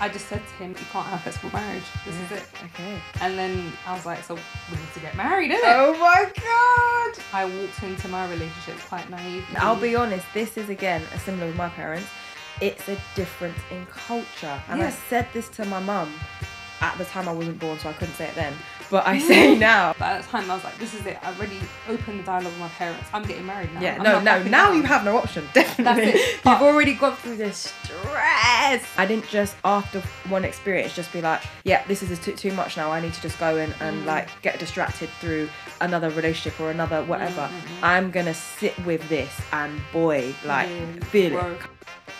I just said to him, you can't have sex for marriage. This is it. Okay. And then I was like, so we need to get married, innit? Oh my god! I walked into my relationship quite naive. I'll be honest, this is again a similar with my parents. It's a difference in culture. And I said this to my mum at the time I wasn't born, so I couldn't say it then. But I say now. But at the time, I was like, this is it. I already opened the dialogue with my parents. I'm getting married now. Yeah, I'm no, no. Now you have no option. Definitely, it. you've already gone through this stress. I didn't just after one experience just be like, yeah, this is too, too much now. I need to just go in Mm. and like get distracted through another relationship or another whatever. Mm, I'm gonna sit with this and boy, like Yeah, feel it.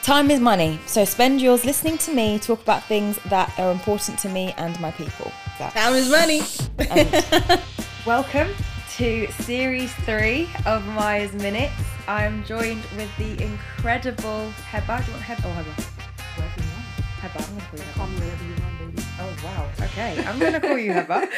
Bro. Time is money, so spend yours listening to me talk about things that are important to me and my people. That's Time is money. And- Welcome to series three of Maya's Minutes. I'm joined with the incredible Heba. Do you want Heba? Oh, Heba. Whatever you want. Heba. I'm gonna call you Heba. me whatever you want, baby. Oh wow. Okay, I'm gonna call you Heba,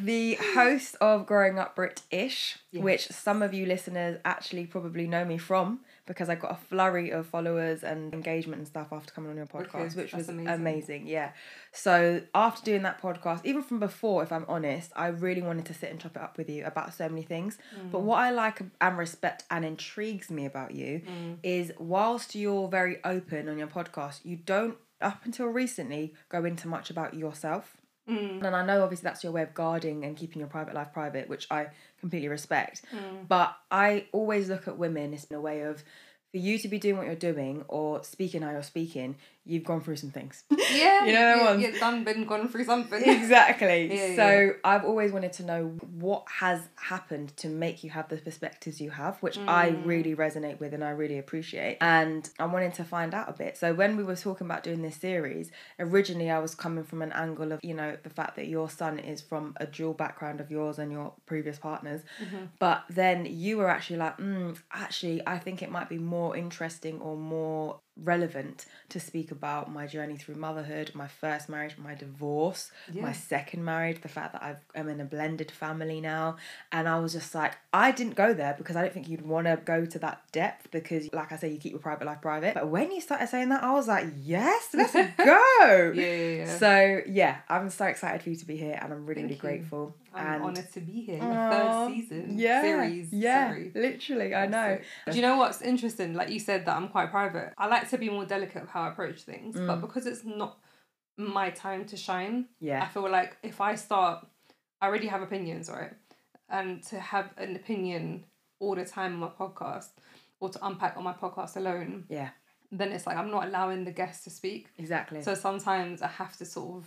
the host of Growing Up British, Yes. which some of you listeners actually probably know me from because I got a flurry of followers and engagement and stuff after coming on your podcast, Wicked. which was amazing. amazing. Yeah. So after doing that podcast, even from before, if I'm honest, I really wanted to sit and chop it up with you about so many things. Mm. But what I like and respect and intrigues me about you mm. is whilst you're very open on your podcast, you don't up until recently go into much about yourself. Mm. And I know obviously that's your way of guarding and keeping your private life private, which I completely respect. Mm. But I always look at women as in a way of for you to be doing what you're doing or speaking how you're speaking, you've gone through some things. Yeah, You know them you, ones? you done been gone through something. exactly. Yeah, so yeah. I've always wanted to know what has happened to make you have the perspectives you have, which I Mm. really resonate with and I really appreciate. And I wanted to find out a bit. So when we were talking about doing this series, originally I was coming from an angle of, you know, the fact that your son is from a dual background of yours and your previous partners. Mm-hmm. But then you were actually like, mm, actually, I think it might be more interesting or more relevant to speak about my journey through motherhood, my first marriage, my divorce, my second marriage, the fact that I've, I'm in a blended family now. And I was just like, I didn't go there because I don't think you'd want to go to that depth because, like I say, you keep your private life private. But when you started saying that, I was like, yes, let's go. Yeah, yeah, yeah. So, yeah, I'm so excited for you to be here and I'm really, Thank really you. grateful. I'm and honoured to be here. Your Aw, third season yeah, series. Yeah, Sorry. literally, I know. Do you know what's interesting? Like you said, that I'm quite private. I like to be more delicate of how I approach things, but mm. because it's not my time to shine, yeah, I feel like if I start, I already have opinions, right? And to have an opinion all the time on my podcast or to unpack on my podcast alone, Yeah, then it's like I'm not allowing the guests to speak. exactly. So sometimes I have to sort of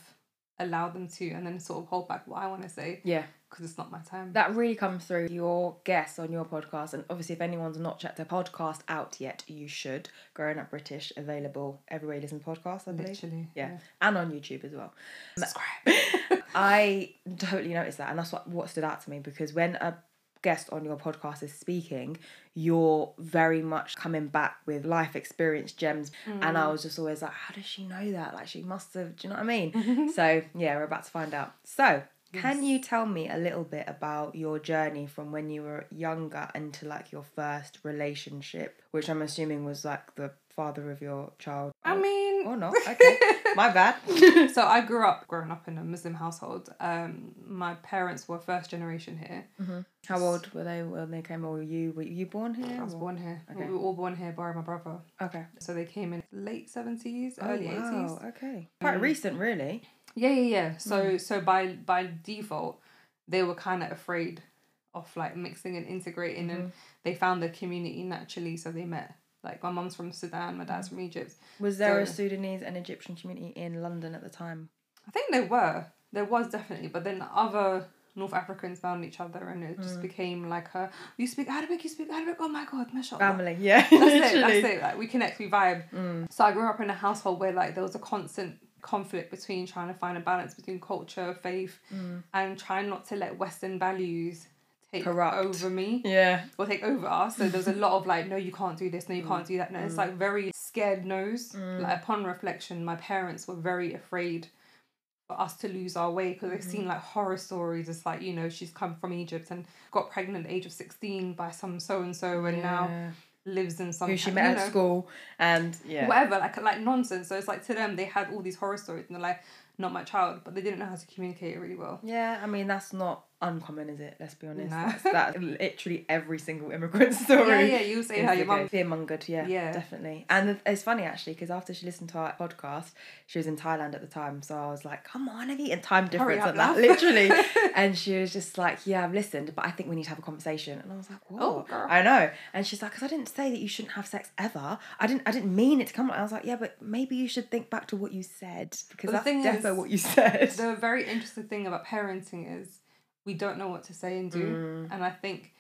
allow them to and then sort of hold back what I want to say yeah. Because it's not my time. That really comes through your guests on your podcast. And obviously, if anyone's not checked their podcast out yet, you should. Growing Up British, available everywhere you listen to podcasts, I believe. Literally. Yeah. And on YouTube as well. Subscribe. I totally noticed that. And that's what, what stood out to me because when a guest on your podcast is speaking, you're very much coming back with life experience gems. And I mm. was just always like, how does she know that? Like, she must have, do you know what I mean? so, yeah, we're about to find out. So, can you tell me a little bit about your journey from when you were younger into like your first relationship, which I'm assuming was like the father of your child? I mean, or not? Okay, my bad. so I grew up growing up in a Muslim household. Um, my parents were first generation here. How old were they when they came? Or were you were you born here? I was or- born here. Okay. We were all born here, bar my brother. Okay. So they came in late seventies, Oh, early wow, eighties. Okay. Quite recent, really. Yeah, yeah, yeah. So Mm. so by by default, they were kind of afraid of like mixing and integrating, and Mm-hmm. they found the community naturally. So they met. Like my mum's from Sudan, my dad's from Egypt. Was there a Sudanese and Egyptian community in London at the time? I think there were. There was definitely, but then other North Africans found each other, and it Mm. just became like a you speak Arabic, you speak Arabic. Oh my god, mashallah. Family, yeah. That's it. Mm. That's it. Like we connect, we vibe. So I grew up in a household where like there was a constant conflict between trying to find a balance between culture, faith, Mm. and trying not to let Western values take Corrupt. over me Yeah. or take over us. So there's a lot of like, no, you can't do this, no, you Mm. can't do that. No, it's like very scared no's. Like upon reflection, my parents were very afraid for us to lose our way because they've Mm-hmm. seen like horror stories. It's like, you know, she's come from Egypt and got pregnant at the age of 16 by some so and so, and now. Lives in some Who she met you at school, and yeah, whatever, like like nonsense. So it's like to them they had all these horror stories and they're like, not my child, but they didn't know how to communicate it really well. yeah. I mean, that's not uncommon, is it? Let's be honest. No. That's, that's literally every single immigrant story. Yeah, yeah, you say how your mum case. fear mongered, yeah, Yeah. definitely. And it's funny actually because after she listened to our podcast, she was in Thailand at the time, so I was like, "Come on, you?" And time difference up, and that, literally. and she was just like, "Yeah, I've listened, but I think we need to have a conversation." And I was like, "What?" Oh, girl. I know. And she's like, "Cause I didn't say that you shouldn't have sex ever. I didn't. I didn't mean it to come." On. I was like, "Yeah, but maybe you should think back to what you said because the that's thing definitely what you said." the very interesting thing about parenting is we don't know what to say and do, and I think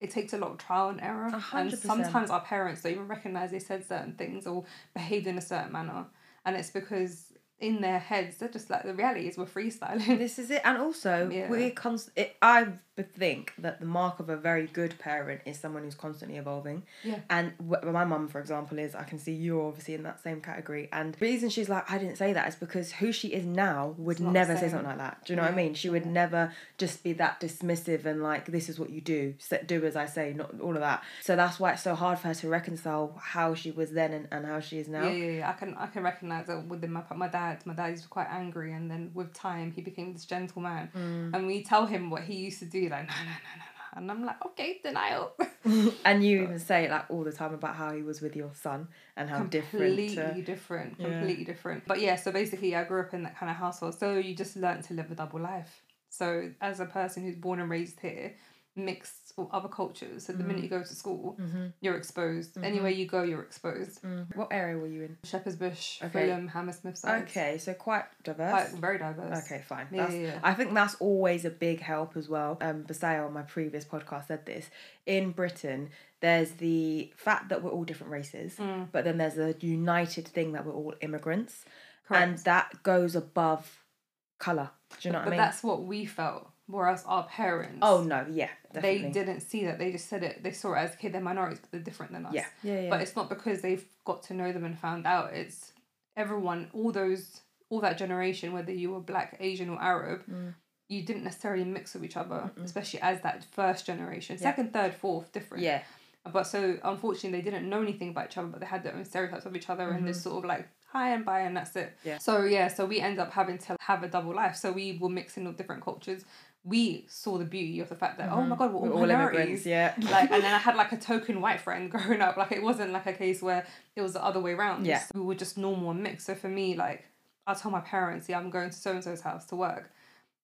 it takes a lot of trial and error. Mm. A And sometimes our parents don't even recognize they said certain things or behaved in a certain manner, and it's because in their heads they're just like the reality is we're freestyling. This is it, and also Yeah. we're const- it, I think that the mark of a very good parent is someone who's constantly evolving. Yeah. And my mum, for example, is I can see you're obviously in that same category. And the reason she's like I didn't say that is because who she is now would never say something like that. Do you know what I mean? She would never just be that dismissive and like this is what you do, do as I say, not all of that. So that's why it's so hard for her to reconcile how she was then and, and how she is now. Yeah, yeah, yeah. I can I can recognize that within my my dad. My dad used to be quite angry, and then with time he became this gentleman. Mm. And we tell him what he used to do, like no, no, no, no, no, and I'm like, okay, denial. And you even say it like all the time about how he was with your son and how different. Uh, completely to- different, Yeah. completely different. But yeah, so basically, I grew up in that kind of household. So you just learn to live a double life. So as a person who's born and raised here, mixed or other cultures. So the Mm. minute you go to school, Mm-hmm. you're exposed. Anywhere you go, you're exposed. What area were you in? Shepherd's Bush, Okay. Fulham, Hammersmith side. Okay, so quite diverse. Quite very diverse. Okay, fine. Yeah, yeah, yeah. I think that's always a big help as well. Um, Basaya on my previous podcast said this. In Britain, there's the fact that we're all different races, Mm. but then there's a united thing that we're all immigrants, Correct. and that goes above color. Do you know what but I mean? But that's what we felt. Whereas our parents, oh no, yeah, definitely. they didn't see that. They just said it. They saw it as okay, they're minorities, but they're different than us. Yeah, yeah, yeah. But it's not because they've got to know them and found out. It's everyone, all those, all that generation, whether you were black, Asian, or Arab, Mm. you didn't necessarily mix with each other, especially as that first generation. Yeah. Second, third, fourth, different. yeah, But so unfortunately, they didn't know anything about each other, but they had their own stereotypes of each other, and this sort of like hi and bye, and that's it. Mm-hmm. Yeah. So yeah, so we end up having to have a double life. So we were mixing with different cultures. We saw the beauty of the fact that oh my god, we're all, Mm-hmm. we're minorities. Yeah, like and then I had like a token white friend growing up. Like it wasn't like a case where it was the other way around. Yeah. We were just normal and mixed. So for me, like I'll tell my parents, yeah, I'm going to so and so's house to work.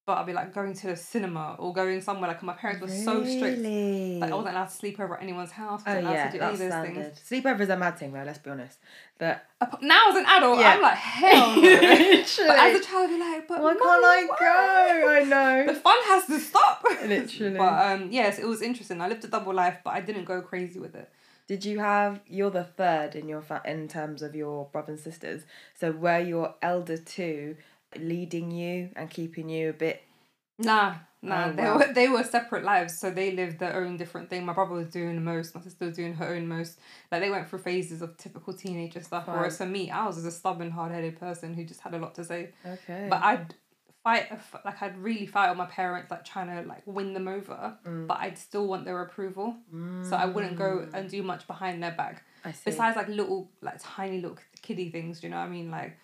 But I'd be like going to the cinema or going somewhere like my parents were so strict. Really? Like I wasn't allowed to sleep over at anyone's house. Oh wasn't allowed yeah, to do any that's of those things. standard. Sleepovers are mad thing though. Let's be honest. But Now as an adult, Yeah. I'm like hell no. but as a child, you're like, but why can't I go? I know. The fun has to stop. Literally. But um, yes, it was interesting. I lived a double life, but I didn't go crazy with it. Did you have you're the third in your fa- in terms of your brothers and sisters? So were your elder two leading you and keeping you a bit? Nah, nah. Oh, they wow. were they were separate lives, so they lived their own different thing. My brother was doing the most. My sister was doing her own most. Like they went through phases of typical teenager stuff. Fine. Whereas for me, I was just a stubborn, hard headed person who just had a lot to say. Okay. But I'd fight, like I'd really fight with my parents, like trying to like win them over. Mm. But I'd still want their approval, so I wouldn't go and do much behind their back. I see. Besides like little, like tiny little kiddie things, do you know what I mean? Like,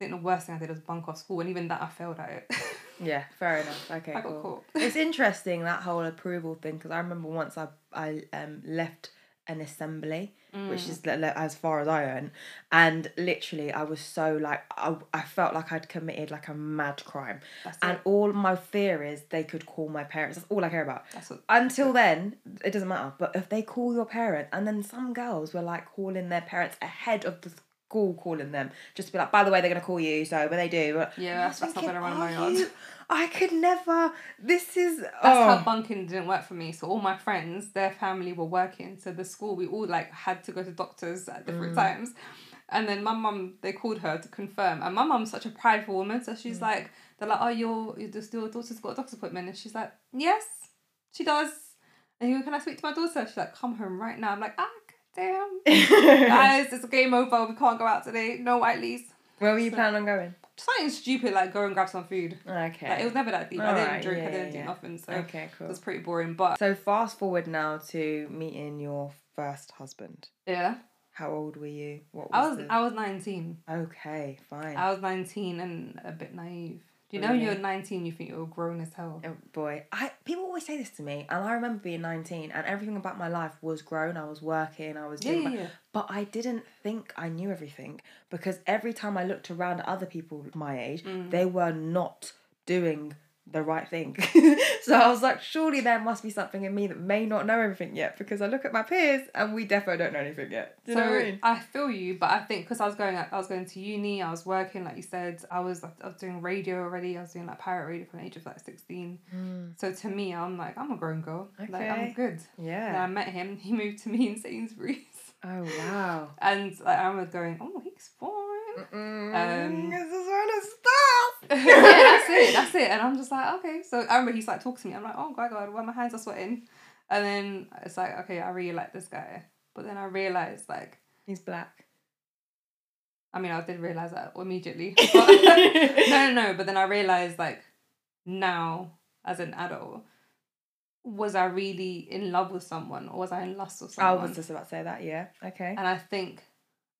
I think the worst thing I did was bunk off school, and even that I failed at it. yeah, fair enough. Okay, I cool. caught. it's interesting that whole approval thing because I remember once I I um left an assembly, which Mm. is le- le- as far as I went, and literally I was so like I, I felt like I'd committed like a mad crime, That's and it. all my fear is they could call my parents. That's all I care about. That's what. Until then, it doesn't matter. But if they call your parent, and then some girls were like calling their parents ahead of the school calling them, just to be like, by the way, they're gonna call you. So when they do, uh, Yeah, I that's- that's not gonna run my "Are yard." I could never. This is That's oh. how bunking didn't work for me. So all my friends, their family were working. So the school, we all like had to go to doctors at different mm. times. And then my mum, they called her to confirm. And my mum's such a prideful woman, so she's mm. like, they're like, oh, your your, daughter's got a doctor's appointment, and she's like, yes, she does. And he can I speak to my daughter? She's like, come home right now. I'm like, ah, damn, guys, it's a game over. We can't go out today. No Whiteleys. Where were you So- planning on going? Something stupid like go and grab some food. Okay. Like, it was never that deep. I didn't Alright, drink. I didn't do yeah. nothing. So okay, it was pretty boring. But So fast forward now to meeting your first husband. yeah, How old were you? What was I was the- I was nineteen. Okay, fine. I was nineteen and a bit naive. Do you know Really? you're nineteen, you think you're grown as hell. Oh boy, I people always say this to me, and I remember being nineteen, and everything about my life was grown. I was working, I was Yeah, doing, yeah, my- yeah. but I didn't think I knew everything because every time I looked around at other people my age, Mm. they were not doing the right thing. so I was like, surely there must be something in me that may not know everything yet because I look at my peers and we defo don't know anything yet. Do you so know what I mean? I feel you, but I think because I was going, I was going to uni, I was working, like you said, I was, I was doing radio already. I was doing like pirate radio from the age of like sixteen. So to me, I'm like, I'm a grown girl. Like I'm Mm. Good. Yeah. I met him. He moved to me in Sainsbury's, Oh wow. and like I was going, oh, he's fine. Um, this is where to stop. yeah, that's it. That's it. And I'm just like, okay. So I remember he's like talking to me. I'm like, oh my god, why my hands are sweating. And then it's like, okay, I really like this guy. But then I realized, like, He's black. I mean, I did realize that immediately. But, no, no, no. But then I realized, like, now as an adult, was I really in love with someone or was I in lust with someone? I was just about to say that. Yeah. Okay. and I think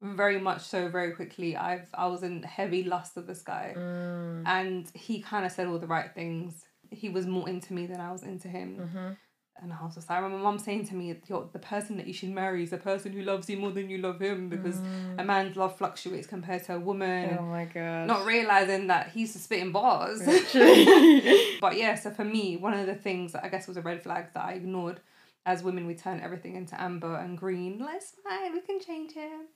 very much so, very quickly, I've I was in heavy lust of this guy, Mm. and he kind of said all the right things. He was more into me than I was into him. Mhm. And I was just, I remember my mum saying to me, the person that you should marry is the person who loves you more than you love him because a man's love fluctuates compared to a woman. Oh my god. Not realizing that he's spitting bars. But yeah, so for me, one of the things that I guess was a red flag that I ignored as women, we turn everything into amber and green. Let's fine, we can change him.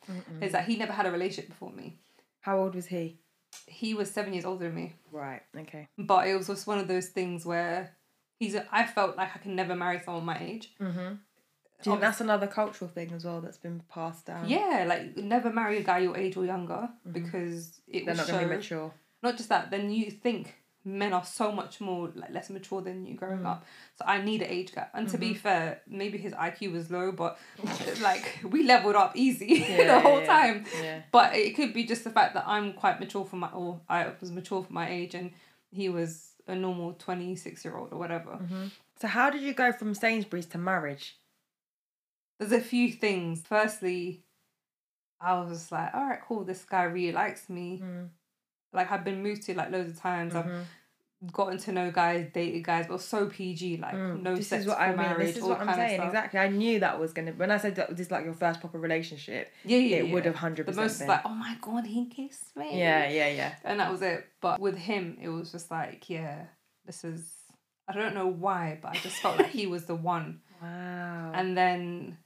Is that he never had a relationship before me. How old was he? He was seven years older than me. Right. Okay. But it was just one of those things where he's. A, I felt like I can never marry someone my age. Mm-hmm. Do you think that's another cultural thing as well that's been passed down? Yeah, like never marry a guy your age or younger because it They're will not show. going to be mature. Not just that, then you think men are so much more like less mature than you growing mm. up. So I need an age gap. And to be mm-hmm. fair, maybe his IQ was low, but like we leveled up easy the whole yeah, time. Yeah. But it could be just the fact that I'm quite mature for my or I was mature for my age and he was a normal twenty six year old or whatever. Mm-hmm. So how did you go from Sainsbury's to marriage? There's a few things. Firstly, I was like, all right, cool, this guy really likes me. Mm. Like I've been moved to like loads of times. Mm-hmm. I've gotten to know guys, dated guys, but so PG, like no Mm. this sex is what I mean. marriage, This is all what I'm of saying. stuff. Exactly. I knew that was gonna. When I said that this is like your first proper relationship, Yeah, yeah, it yeah. would have hundred percent. The most been. like, oh my god, he kissed me. yeah, yeah, yeah. and that was it. But with him, it was just like, yeah, this is. I don't know why, but I just felt like he was the one. Wow. And then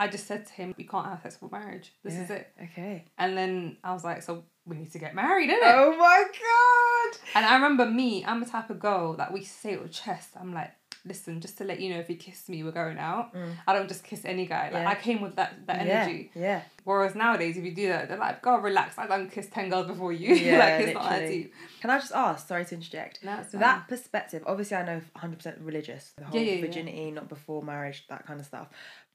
I just said to him, "We can't have sex for marriage. This is it." Okay. And then I was like, "So we need to get married, innit?" Oh my god. And I remember me, I'm the type of girl that we say it with chest. I'm like, listen, just to let you know, if he kissed me, we're going out. Mm. I don't just kiss any guy. Like Yeah. I came with that that energy. Yeah. Whereas nowadays, if you do that, they're like, "Go relax. I don't kiss ten girls before you. Yeah, like it's not that literally. deep." Can I just ask? Sorry to interject. No, so fine. that perspective, obviously, I know 100% religious, the whole Yeah, yeah, yeah. virginity, not before marriage, that kind of stuff.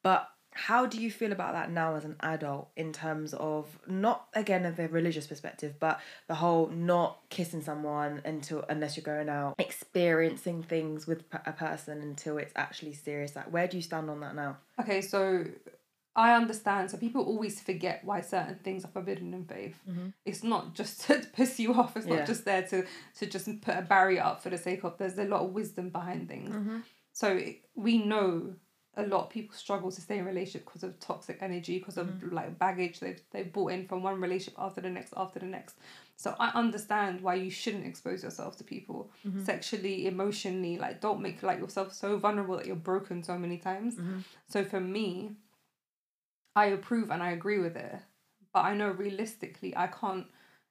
But how do you feel about that now as an adult in terms of not again of a religious perspective, but the whole not kissing someone until unless you're going out, experiencing things with a person until it's actually serious? Like, where do you stand on that now? Okay, so I understand. So people always forget why certain things are forbidden in faith. It's not just to piss you off. It's Mm-hmm. Yeah. not just there to to just put a barrier up for the sake of. There's a lot of wisdom behind things. Mm-hmm. So we know a lot of people struggle to stay in a relationship because of toxic energy, because of Mm-hmm. like baggage they've they've brought in from one relationship after the next after the next. So I understand why you shouldn't expose yourself to people Mm-hmm. sexually, emotionally. Like don't make like yourself so vulnerable that you're broken so many times. Mm-hmm. So for me, I approve and I agree with it, but I know realistically I can't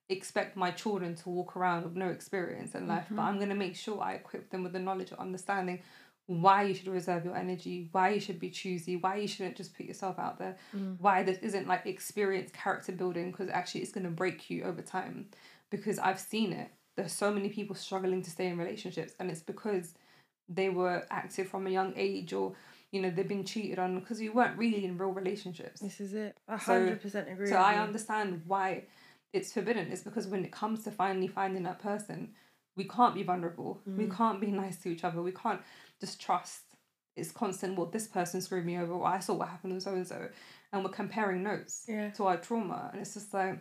expect my children to walk around with no experience in life. But I'm gonna make sure I equip them with the knowledge of understanding why you should reserve your energy, why you should be choosy, why you shouldn't just put yourself out there, mm. why this isn't like experience character building because actually it's gonna break you over time. Because I've seen it. There's so many people struggling to stay in relationships, and it's because they were active from a young age or you know they've been cheated on because you weren't really in real relationships This is it. I So- 100% agree. so i you. understand why it's forbidden is because when it comes to finally finding that person, we can't be vulnerable. We Mm. can't be nice to each other. We can't just trust. It's constant. Well, this person screwed me over. Or I saw what happened with so and so, and we're comparing notes Yeah. to our trauma, and it's just like,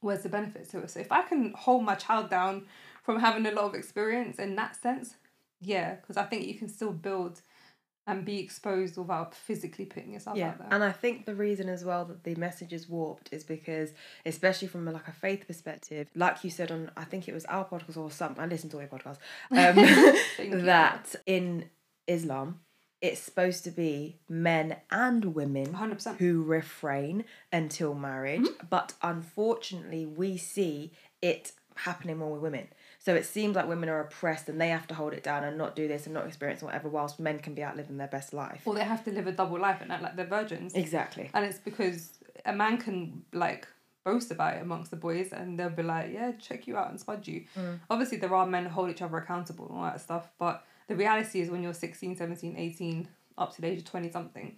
where's the benefit to it? So if I can hold my child down from having a lot of experience in that sense, yeah, because I think you can still build and be exposed without physically putting yourself Yeah, out there. and I think the reason as well that the message is warped is because, especially from a, like a faith perspective, like you said on, I think it was our podcast or something. I listened to all your podcasts. Um, that in Islam, it's supposed to be men and women 100%. who refrain until marriage, Mm-hmm. but unfortunately, we see it happening more with women. So it seems like women are oppressed and they have to hold it down and not do this and not experience whatever, whilst men can be out living their best life. or they have to live a double life and act like they're virgins. Exactly. And it's because a man can like boast about it amongst the boys and they'll be like, yeah, check you out and spud you. Mm. Obviously, there are men who hold each other accountable and all that stuff, but the reality is when you're 16, 17, 18, up to the age of 20 something,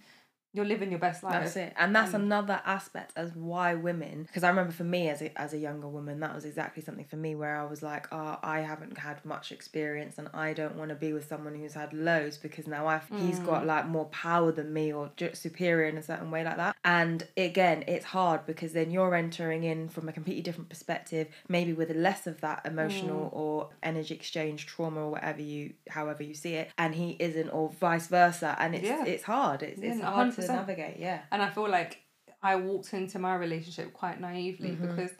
you're living your best life. That's it, and that's Um, another aspect as why women. Because I remember for me as a as a younger woman, that was exactly something for me where I was like, oh, I haven't had much experience, and I don't want to be with someone who's had loads because now I've he's Mm. got like more power than me or superior in a certain way like that. And again, it's hard because then you're entering in from a completely different perspective, maybe with less of that emotional Mm. or energy exchange trauma or whatever you, however you see it, and he isn't, or vice versa, and it's Yeah. it's hard. It's Yeah, it's hard to navigate. Yeah. And I feel like I walked into my relationship quite naively Mm-hmm. because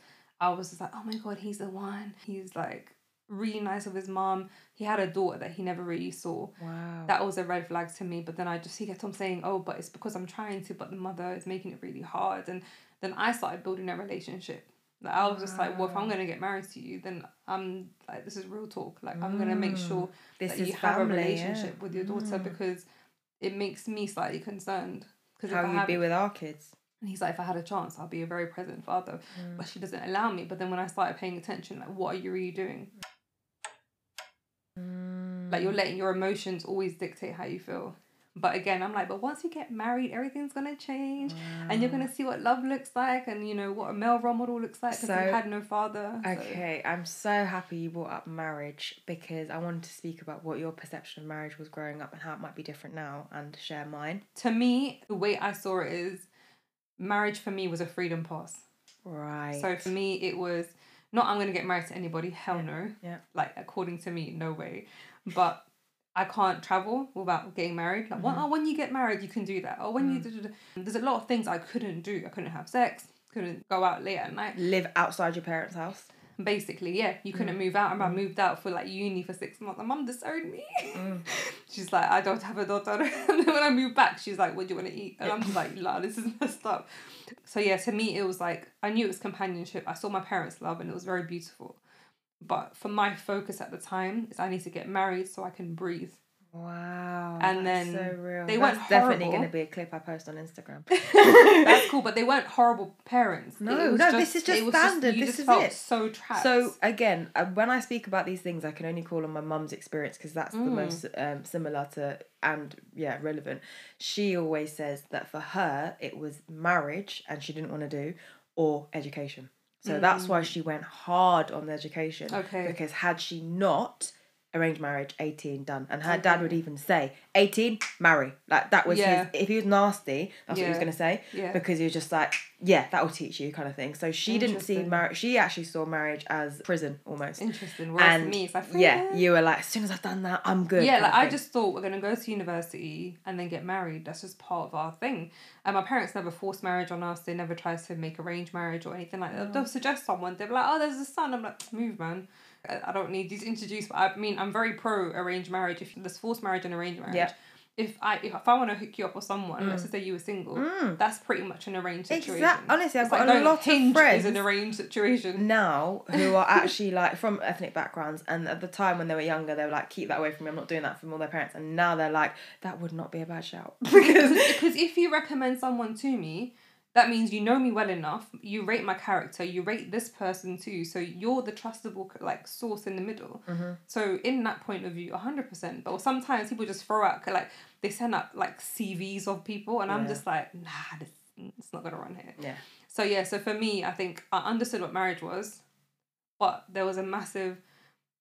I was just like, oh my god, he's the one. He's like really nice with his mom. He had a daughter that he never really saw. Wow. That was a red flag to me. But then I just he kept on saying, oh, but it's because I'm trying to, but the mother is making it really hard. And then I started building a relationship. Like I was just like, well, if I'm gonna get married to you, then I'm like, this is real talk. Like I'm gonna make sure Mm. This that you have a family, yeah. relationship with your daughter because it makes me slightly concerned. Because How you'd be with our kids. and he's like, if I had a chance, I'd be a very present father. Mm. But she doesn't allow me. But then when I started paying attention, like, what are you really doing? Like, you're mm. letting your emotions always dictate how you feel. But again, I'm like, but once you get married, everything's gonna change, and you're gonna mm. see what love looks like, and you know what a male role model looks like because So- you had no father. so- Okay, I'm so happy you brought up marriage because I wanted to speak about what your perception of marriage was growing up and how it might be different now and share mine. To me, the way I saw it is, marriage for me was a freedom pass. Right. So for me, it was not I'm gonna get married to anybody. Hell no. yeah. Like according to me, no way. But I can't travel without getting married. Like, well, mm-hmm. oh, when you get married, you can do that. Or when you mm. do, there's a lot of things I couldn't do. I couldn't have sex. Couldn't go out late at night. Live outside your parents' house. Basically, yeah, you couldn't mm. move out. I remember I moved out for like uni for six months. My mum disowned me. Mm. she's like, I don't have a daughter. and then when I moved back, she's like, What do you want to eat? And I'm just like, La, this is messed up. So yeah, to me, it was like I knew it was companionship. I saw my parents' love, and it was very beautiful. But for my focus at the time is I need to get married so I can breathe. Wow. And then so real. they That's weren't definitely going to be a clip I post on Instagram. That's cool, but they weren't horrible parents. No, no, this is just standard. you This just is felt it. So trapped. So again, uh, when I speak about these things, I can only call on my mum's experience because that's the Mm. most um, similar to and yeah relevant. She always says that for her it was marriage and she didn't want to do or education. So that's why she went hard on the education. Mm. Okay. Because had she not arranged marriage, eighteen done, and her dad would even say eighteen marry. Like that was Yeah. his. If he was nasty, that's what he was gonna say. Yeah. Because he was just like, yeah, that will teach you kind of thing. So she didn't see marriage. She actually saw marriage as prison almost. interesting. Whereas And me, it's like yeah, freedom. you were like, as soon as I've done that, I'm good. Yeah, like I just thought we're gonna go to university and then get married. That's just part of our thing. And my parents never forced marriage on us. They never tried to make arranged marriage or anything like that. They'll suggest someone. They're like, "Oh, there's a son." I'm like, "Move, man." I don't need you to introduce. But I mean, I'm very pro arranged marriage. If there's forced marriage and arranged marriage. Yeah. Mm. If I if, if I want to hook you up with someone, let's just say you were single, that's pretty much an arranged situation. Exact- honestly, I've It's got a going lot of friends- an arranged situation. now who are actually like from ethnic backgrounds and at the time when they were younger they were like keep that away from me i'm not doing that from all their parents and now they're like that would not be a bad shout because because if you recommend someone to me, that means you know me well enough. You rate my character. You rate this person too. So you're the trustable like source in the middle. Mm-hmm. So in that point of view, hundred percent. But sometimes people just throw out like they send out like CVs of people, and I'm just like, nah, this it's not gonna run here. yeah So yeah, so for me, I think I understood what marriage was, but there was a massive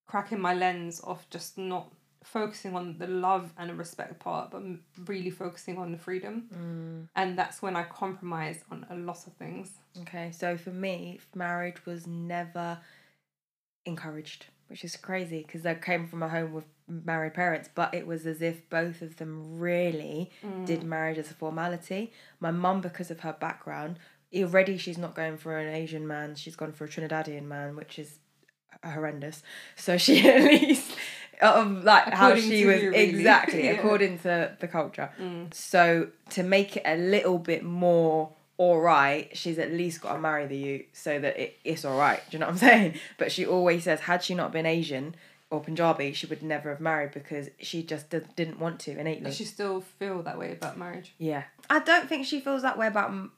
crack in my lens of just not focusing on the love and respect part, but really focusing on the freedom. Mm. And that's when I compromised on a lot of things. Okay, so for me, marriage was never encouraged, which is crazy because I came from a home with married parents, but it was as if both of them really did marriage as a formality. My mum, because of her background, already she's not going for an Asian man, she's gone for a Trinidadian man, which is horrendous. So she at least. Of like how she was you, really. exactly Yeah. according to the culture. So to make it a little bit more all right, she's at least got to marry the you so that it, it's all right. Do you know what I'm saying? But she always says, had she not been Asian or Punjabi, she would never have married because she just d- didn't want to innately. Does she still feel that way about marriage? yeah, I don't think she feels that way about m-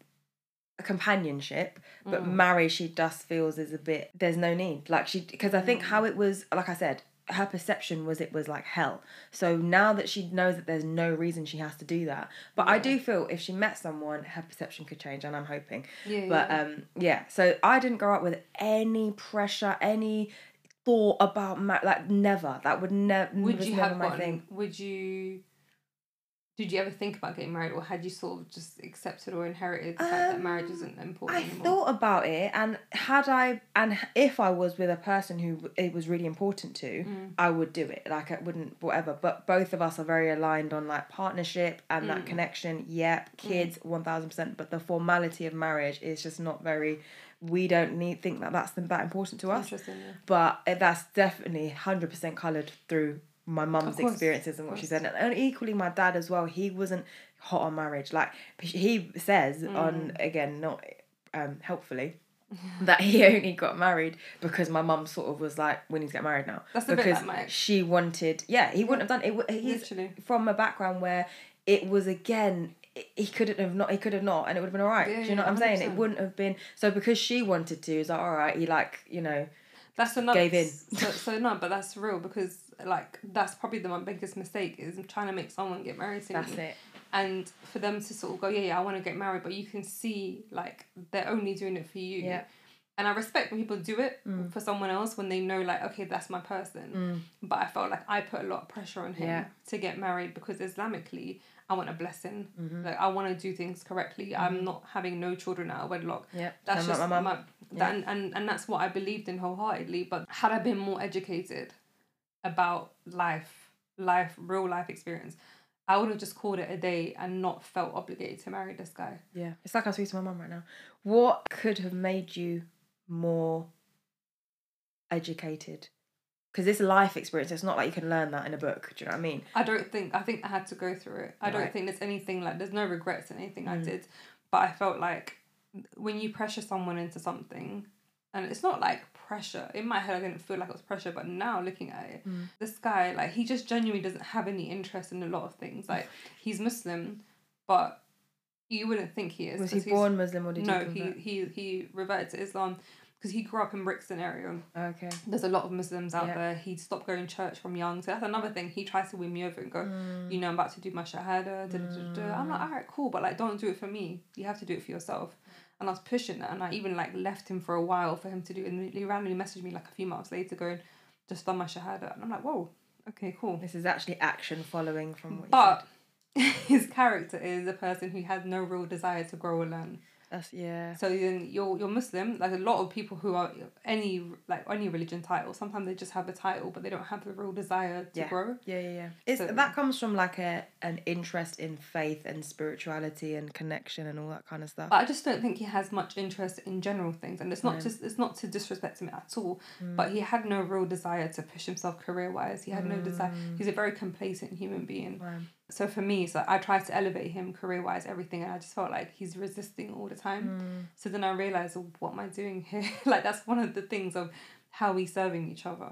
companionship, but Mm. marriage she just feels is a bit. There's no need, like she because I think Mm. how it was, like I said. Her perception was it was like hell. So now that she knows that there's no reason she has to do that, but I do feel if she met someone, her perception could change, and I'm hoping. Yeah. But yeah. um, yeah. So I didn't grow up with any pressure, any thought about ma- like never. That would never. would you have my one? thing. Would you? Did you ever think about getting married, or had you sort of just accepted or inherited the fact that marriage isn't important Um, I anymore? thought about it, and had I, and if I was with a person who it was really important to, Mm. I would do it. Like I wouldn't, whatever. But both of us are very aligned on like partnership and Mm. that connection. Yep, kids, one thousand percent. But the formality of marriage is just not very. We don't need think that that's that important to us. But uh, that's definitely 100% coloured through my mum's experiences and what she said and equally my dad as well he wasn't hot on marriage like he says on Mm. again not um helpfully that he only got married because my mum sort of was like we need to get married now That's the bit because like my ex. she wanted yeah he wouldn't have done it he's Literally. from a background where it was again he couldn't have not he could have not and it would have been all right Yeah, do you know yeah, what i'm saying it wouldn't have been so because she wanted to Is like all right he like you know That's another. Gave in. So, so no, but that's real because like that's probably the my biggest mistake is trying to make someone get married to that's me. it And for them to sort of go, yeah, yeah, I want to get married, but you can see like they're only doing it for you. Yeah. And I respect when people do it Mm. for someone else when they know like, okay, that's my person. But I felt like I put a lot of pressure on him Yeah. to get married because Islamically, I want a blessing. Mm-hmm. Like I want to do things correctly. I'm not having no children out of wedlock. Yeah, That's I'm just my mum. my, that, and, and and that's what I believed in wholeheartedly. But had I been more educated about life, life, real life experience, I would have just called it a day and not felt obligated to marry this guy. Yeah, it's like I speak to my mum right now. What could have made you more educated? Because this life experience, it's not like you can learn that in a book. Do you know what I mean? I don't think I think I had to go through it. I don't think there's anything like there's no regrets in anything I Mm. did, but I felt like when you pressure someone into something, and it's not like pressure. In my head, I didn't feel like it was pressure, but now looking at it, Mm. this guy like he just genuinely doesn't have any interest in a lot of things. Like he's Muslim, but you wouldn't think he is. Was he born Muslim or did no, he? he convert? he he reverted to Islam because he grew up in Brixton area. Okay. There's a lot of Muslims out Yeah. there. He stopped going to church from young. So that's another thing. He tries to win me over and go, Mm. you know, I'm about to do my shahada. Da, da, da, da. I'm like, all right, cool, but like, don't do it for me. You have to do it for yourself. And I was pushing that, and I even like left him for a while for him to do. And he randomly messaged me like a few months later, going, just done my shahada. And I'm like, whoa, okay, cool. This is actually action following from what you But his character is a person who has no real desire to grow or learn. That's yeah. So then you're you're Muslim. Like a lot of people who are any like any religion title, sometimes they just have a title, but they don't have the real desire to Yeah. grow. Yeah, yeah, yeah. It's So- that comes from like a an interest in faith and spirituality and connection and all that kind of stuff. But I just don't think he has much interest in general things, and it's not No. just it's not to disrespect him at all. Mm. But he had no real desire to push himself career wise. He had no desire. He's a very complacent human being. Wow. So for me, so I tried to elevate him career wise, everything, and I just felt like he's resisting all the time. Mm. So then I realized, oh, what am I doing here? like that's one of the things of how we serving each other.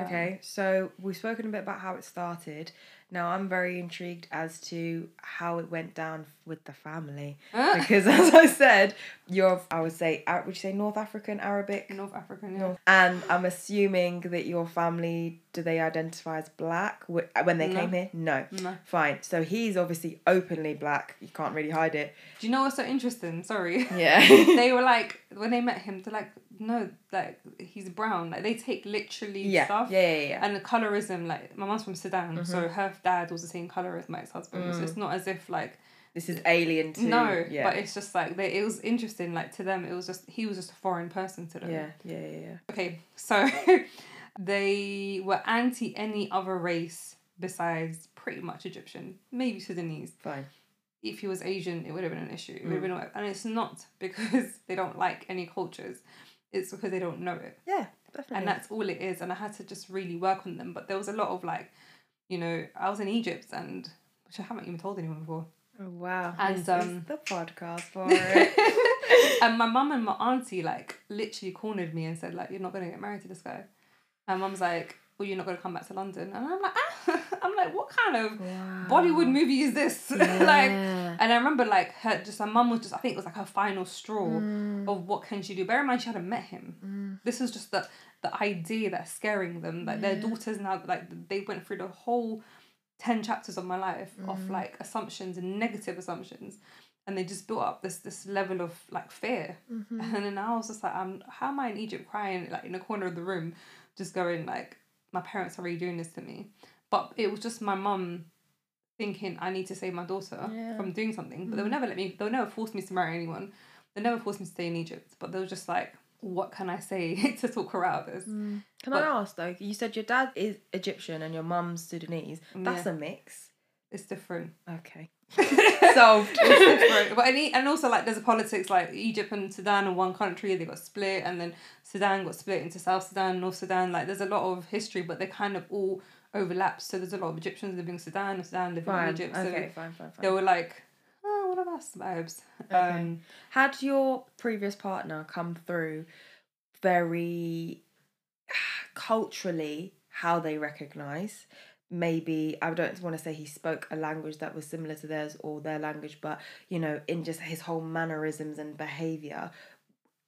Okay, so we've spoken a bit about how it started. Now I'm very intrigued as to how it went down with the family because, as I said, you're I would say uh, would you say North African Arabic? North African. Yeah. And I'm assuming that your family do they identify as black uh, when they No. came here? No. No. Fine. So he's obviously openly black. You can't really hide it. Do you know what's so interesting? Sorry. Yeah. they were like when they met him, they're like, no, like he's brown. Like they take literally yeah. stuff. yeah. Yeah. Yeah. And the colorism, like my mom's from Sudan, so mm-hmm. her dad was the same color as my ex husband. So mm. it's not as if like This is alien to no, Yeah. but it's just like they. It was interesting. Like to them, it was just he was just a foreign person to them. yeah. Yeah. Yeah. Yeah. Okay, so they were anti any other race besides pretty much Egyptian, maybe Sudanese. Fine. If he was Asian, it would have been an issue. It would have Mm. been, and it's not because they don't like any cultures. It's because they don't know it, Yeah. Definitely. and that's all it is. And I had to just really work on them. But there was a lot of like, you know, I was in Egypt, and which I haven't even told anyone before. Oh, wow. And, this is um, the podcast for it. and my mum and my auntie like literally cornered me and said like you're not gonna get married to this guy. And mum's like, well you're not gonna come back to London. And I'm like, ah. I'm like, what kind of Bollywood movie is this? like, and I remember like her just her mum was just I think it was like her final straw Mm. of what can she do. Bear in mind she hadn't met him. This is just the the idea that's scaring them. Like their daughters now like they went through the whole ten chapters of my life Mm. of like assumptions and negative assumptions. And they just built up this this level of like fear. Mm-hmm. And then I was just like, i'm how am I in Egypt crying like in a corner of the room, just going like, my parents are really doing this to me. But it was just my mum thinking I need to save my daughter Yeah. Mm. from doing something. But they would never let me. they'll never force me to marry anyone. They never forced me to stay in Egypt. But they were just like, what can I say to talk her out of this? Mm. Can But- I ask though? You said your dad is Egyptian and your mum's Sudanese. That's Yeah. a mix. It's different. Okay. Solved. it's different. But and, and also like there's a politics like Egypt and Sudan in one country they got split and then Sudan got split into South Sudan, North Sudan. Like there's a lot of history, but they kind of all overlap. So there's a lot of Egyptians living in Sudan, and Sudan living in fine. Egypt. Okay. So Fine. Fine. they were like, oh, one of us vibes. Um, Had your previous partner come through very culturally how they recognize? Maybe I don't want to say he spoke a language that was similar to theirs or their language, but you know, in just his whole mannerisms and behavior,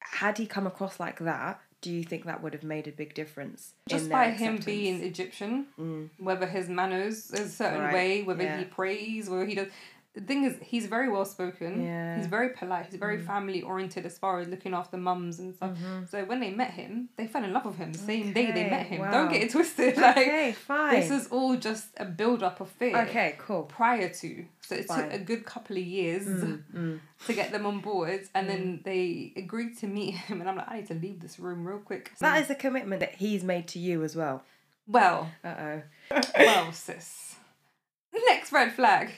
had he come across like that, do you think that would have made a big difference? just by him being Egyptian, Mm. whether his manners is a certain Right, way, whether yeah. he prays, whether he does. The thing is, he's very well spoken. Yeah. Mm. He's very polite. He's very family oriented as far as looking after mums and stuff. So when they met him, they fell in love with him the same day they Mm-hmm. Met him. wow. Don't get it twisted. Like okay, fine. this is all just a build up of fear. okay, cool. Prior to, so it Fine. took a good couple of years Mm. to get them on board, and then they agreed to meet him. And I'm like, I need to leave this room real quick. That is a commitment that he's made to you as well. well, Uh oh. well, sis. Next red flag.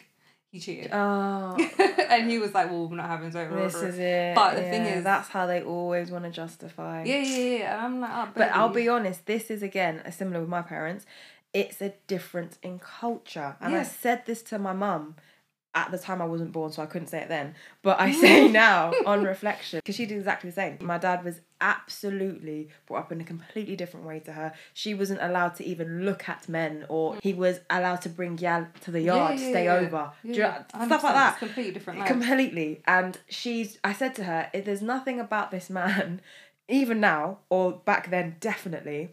He cheated. Oh, and he was like, well, we're not having so this is it. But the thing is- that's how they always want to justify. Yeah, yeah, yeah. And I'm like, oh, But I'll be honest, this is again a similar with my parents. It's a difference in culture. And I said this to my mum at the time I wasn't born, so I couldn't say it then. But I say now on reflection, because she did exactly the same. My dad was absolutely brought up in a completely different way to her. She wasn't allowed to even look at men, or he was allowed to bring Yal to the yard to yeah, stay yeah. over. You know- stuff like that. Completely different life. Completely. And she's I said to her, if there's nothing about this man, even now, or back then definitely,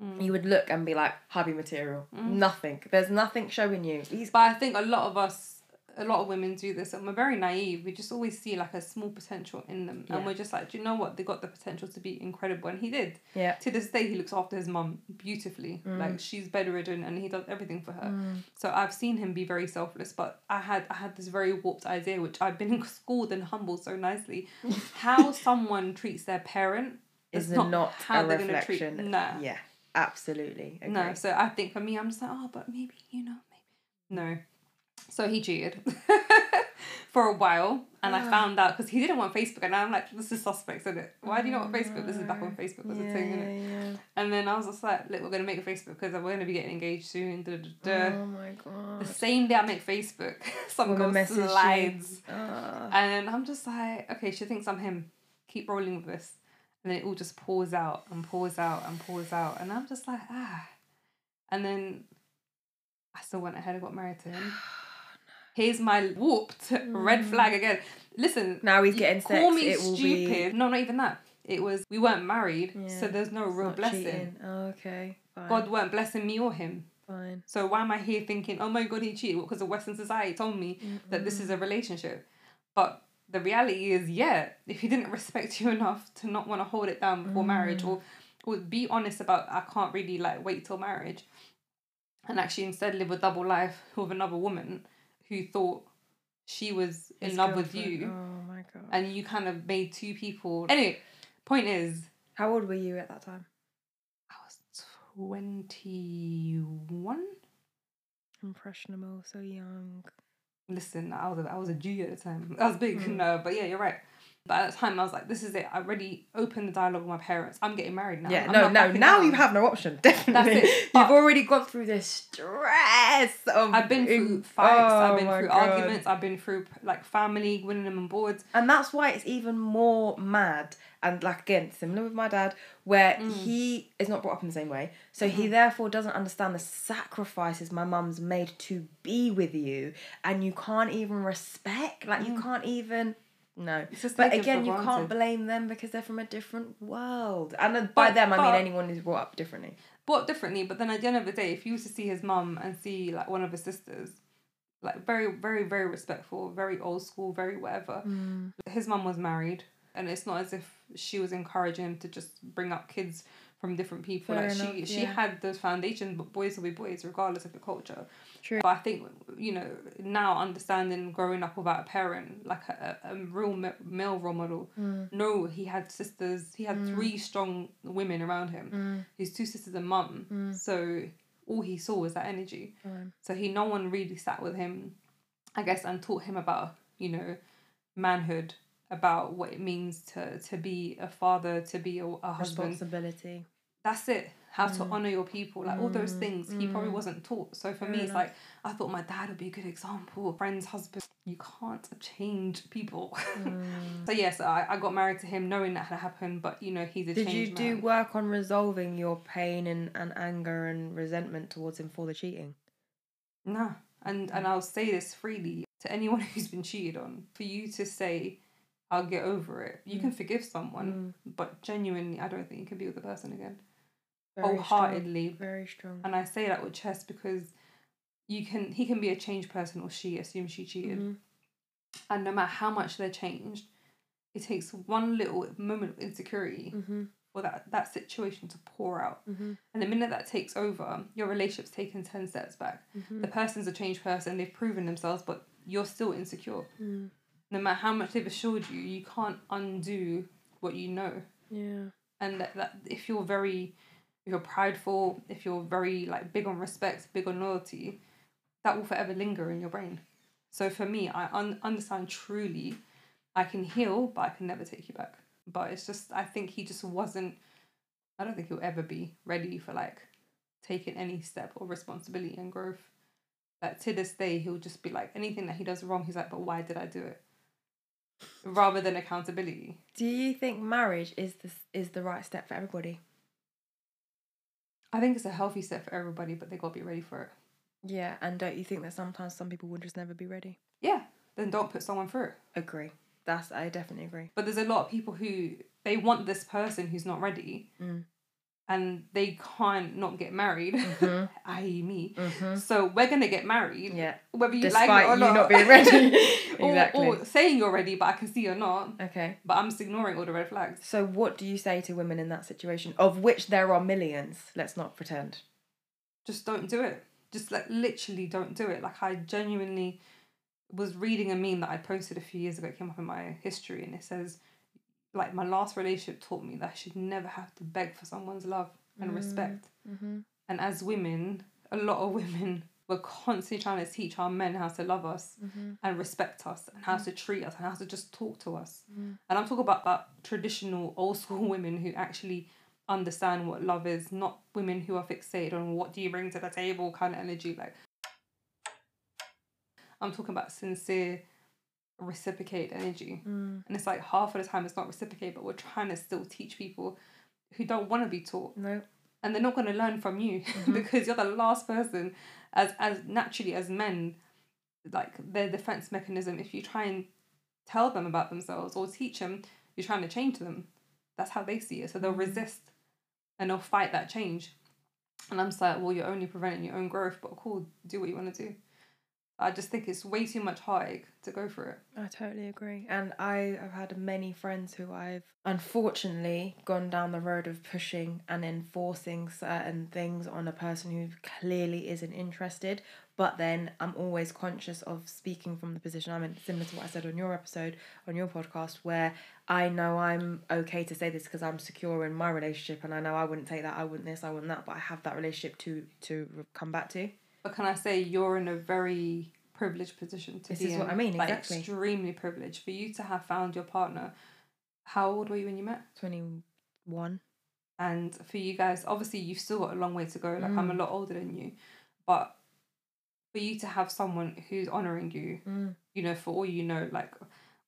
Mm. you would look and be like, hubby material. Nothing. There's nothing showing you. He's But I think a lot of us, a lot of women do this, and we're very naive. We just always see like a small potential in them, Yeah. and we're just like, do you know what? They got the potential to be incredible, and he did. yeah. To this day, he looks after his mum beautifully. Mm. Like she's bedridden, and he does everything for her. So I've seen him be very selfless, but I had I had this very warped idea, which I've been schooled and humbled so nicely. How someone treats their parent Is not, not, how a they're gonna treat. reflection. Nah. Yeah. Absolutely. Agree. No, so I think for me, I'm just like, oh, but maybe, you know, maybe. No. So he cheated for a while, and I found out because he didn't want Facebook, and I'm like, this is suspect, isn't it? Why do you not want Facebook? This is back on Facebook, was yeah, a thing, yeah, yeah. And then I was just like, look, we're gonna make a Facebook because we're gonna be getting engaged soon. Da, da, da. Oh my god. The same day I make Facebook, some girl slides, Ah. and I'm just like, okay, she thinks I'm him. Keep rolling with this, and then it all just pours out and pours out and pours out, and I'm just like, ah. And then I still went ahead and got married to him. Here's my whooped red flag mm. again. Listen, Now he's getting call me it will stupid. be- No, not even that. It was we weren't married, Yeah, so there's no real blessing. Oh, okay. Fine. God weren't blessing me or him. Fine. So why am I here thinking, oh my god, he cheated? Because the Western society told me that this is a relationship. But the reality is, yeah, if he didn't respect you enough to not want to hold it down before marriage or, mm. or be honest about I can't really like wait till marriage and actually instead live a double life with another woman who thought she was in His love with you Oh my god. and you kind of made two people anyway, point is How old were you at that time? I was twenty one. Impressionable, so young. listen, I was a, I was a Jew at the time. I was big, Mm. no, but yeah, you're right. But at the time, I was like, this is it. I already opened the dialogue with my parents. I'm getting married now. Yeah, I'm no, no. Now down. you have no option. Definitely, it. you've already gone through the stress of. I've been through fights. Oh I've been through God. arguments. I've been through like family winning them on boards. and that's why it's even more mad and like again similar with my dad where Mm. he is not brought up in the same way so he Mm-hmm. therefore doesn't understand the sacrifices my mum's made to be with you and you can't even respect like you can't even no but again you can't blame them because they're from a different world and by But- them i mean anyone who's brought up differently Bought differently, but then at the end of the day, if you was to see his mum and see like one of his sisters, like very, very, very respectful, very old school, very whatever. Mm. His mum was married, and it's not as if she was encouraging him to just bring up kids from different people. Fair like she, enough, she yeah. had those foundations, but boys will be boys regardless of the culture. True. But I think you know now understanding growing up without a parent, like a, a, real male role model. Mm. No, he had sisters. He had three strong women around him. Mm. His two sisters and mum. So all he saw was that energy. So he no one really sat with him, I guess, and taught him about you know manhood, about what it means to to be a father, to be a, a husband. responsibility That's it. How Mm. to honor your people, like all those things, he probably wasn't taught. So for me, it's like I thought my dad would be a good example. Friends, husband. You can't change people. Mm. so yes, I, I got married to him knowing that had happened, but you know he's a Did you do man. work on resolving your pain and, and anger and resentment towards him for the cheating? Nah. And and I'll say this freely to anyone who's been cheated on. For you to say, I'll get over it. You Mm. can forgive someone, but genuinely I don't think you can be with the person again. Very Wholeheartedly. strong. Very strong. And I say that with chest because you can he can be a changed person or she assumes she cheated. Mhm. And no matter how much they're changed, it takes one little moment of insecurity Mm-hmm. for that, that situation to pour out. Mm-hmm. And the minute that takes over, your relationship's taken 10 steps back. Mm-hmm. The person's a changed person, they've proven themselves, but you're still insecure. Mm. No matter how much they've assured you, you can't undo what you know. Yeah. And that, that if you're very, if you're prideful, if you're very like big on respect, big on loyalty, that will forever linger in your brain. So for me, I un- understand truly, I can heal, but I can never take you back. But it's just, I think he just wasn't. I don't think he'll ever be ready for like taking any step or responsibility and growth. Like to this day, he'll just be like anything that he does wrong. He's like, but why did I do it? Rather than accountability. Do you think marriage is the is the right step for everybody? I think it's a healthy set for everybody, but they gotta be ready for it. Yeah, and don't you think that sometimes some people would just never be ready? Yeah, then don't put someone through. Agree. That's I definitely agree. But there's a lot of people who they want this person who's not ready, Mm. And they can't not get married, Mhm. i.e. me. Mm-hmm. So we're gonna get married, Yeah. whether you Despite like it or you not. not being ready. or, exactly. or saying you're ready, but I can see you're not. Okay. But I'm just ignoring all the red flags. So what do you say to women in that situation, of which there are millions? Let's not pretend. Just don't do it. Just like literally don't do it. Like I genuinely was reading a meme that I posted a few years ago. It came up in my history, and it says, like my last relationship taught me that I should never have to beg for someone's love and respect. Mm-hmm. And as women, a lot of women were constantly trying to teach our men how to love us Mm-hmm. and respect us and how to treat us and how to just talk to us. Mm-hmm. And I'm talking about that traditional old school women who actually understand what love is, not women who are fixated on what do you bring to the table kind of energy. Like I'm talking about sincere reciprocate energy. Mm. And it's like half of the time it's not reciprocate, but we're trying to still teach people who don't want to be taught. No. and they're not going to learn from you because you're the last person as as naturally as men like their defense mechanism if you try and tell them about themselves or teach them you're trying to change them that's how they see it so they'll resist and they'll fight that change and i'm just like well you're only preventing your own growth but cool do what you want to do i just think it's way too much heartache to go for it I totally agree. And I have had many friends who I've unfortunately gone down the road of pushing and enforcing certain things on a person who clearly isn't interested. But then I'm always conscious of speaking from the position I'm in, similar to what I said on your episode, on your podcast, where I know I'm okay to say this because I'm secure in my relationship and I know I wouldn't take that, I wouldn't this, I wouldn't that, but I have that relationship to to come back to. But can i say you're in a very privileged position to This be is in what I mean, like exactly. extremely privileged for you to have found your partner how old were you when you met 21. and for you guys obviously you've still got a long way to go like Mm. i'm a lot older than you but for you to have someone who's honoring you Mm. you know for all you know like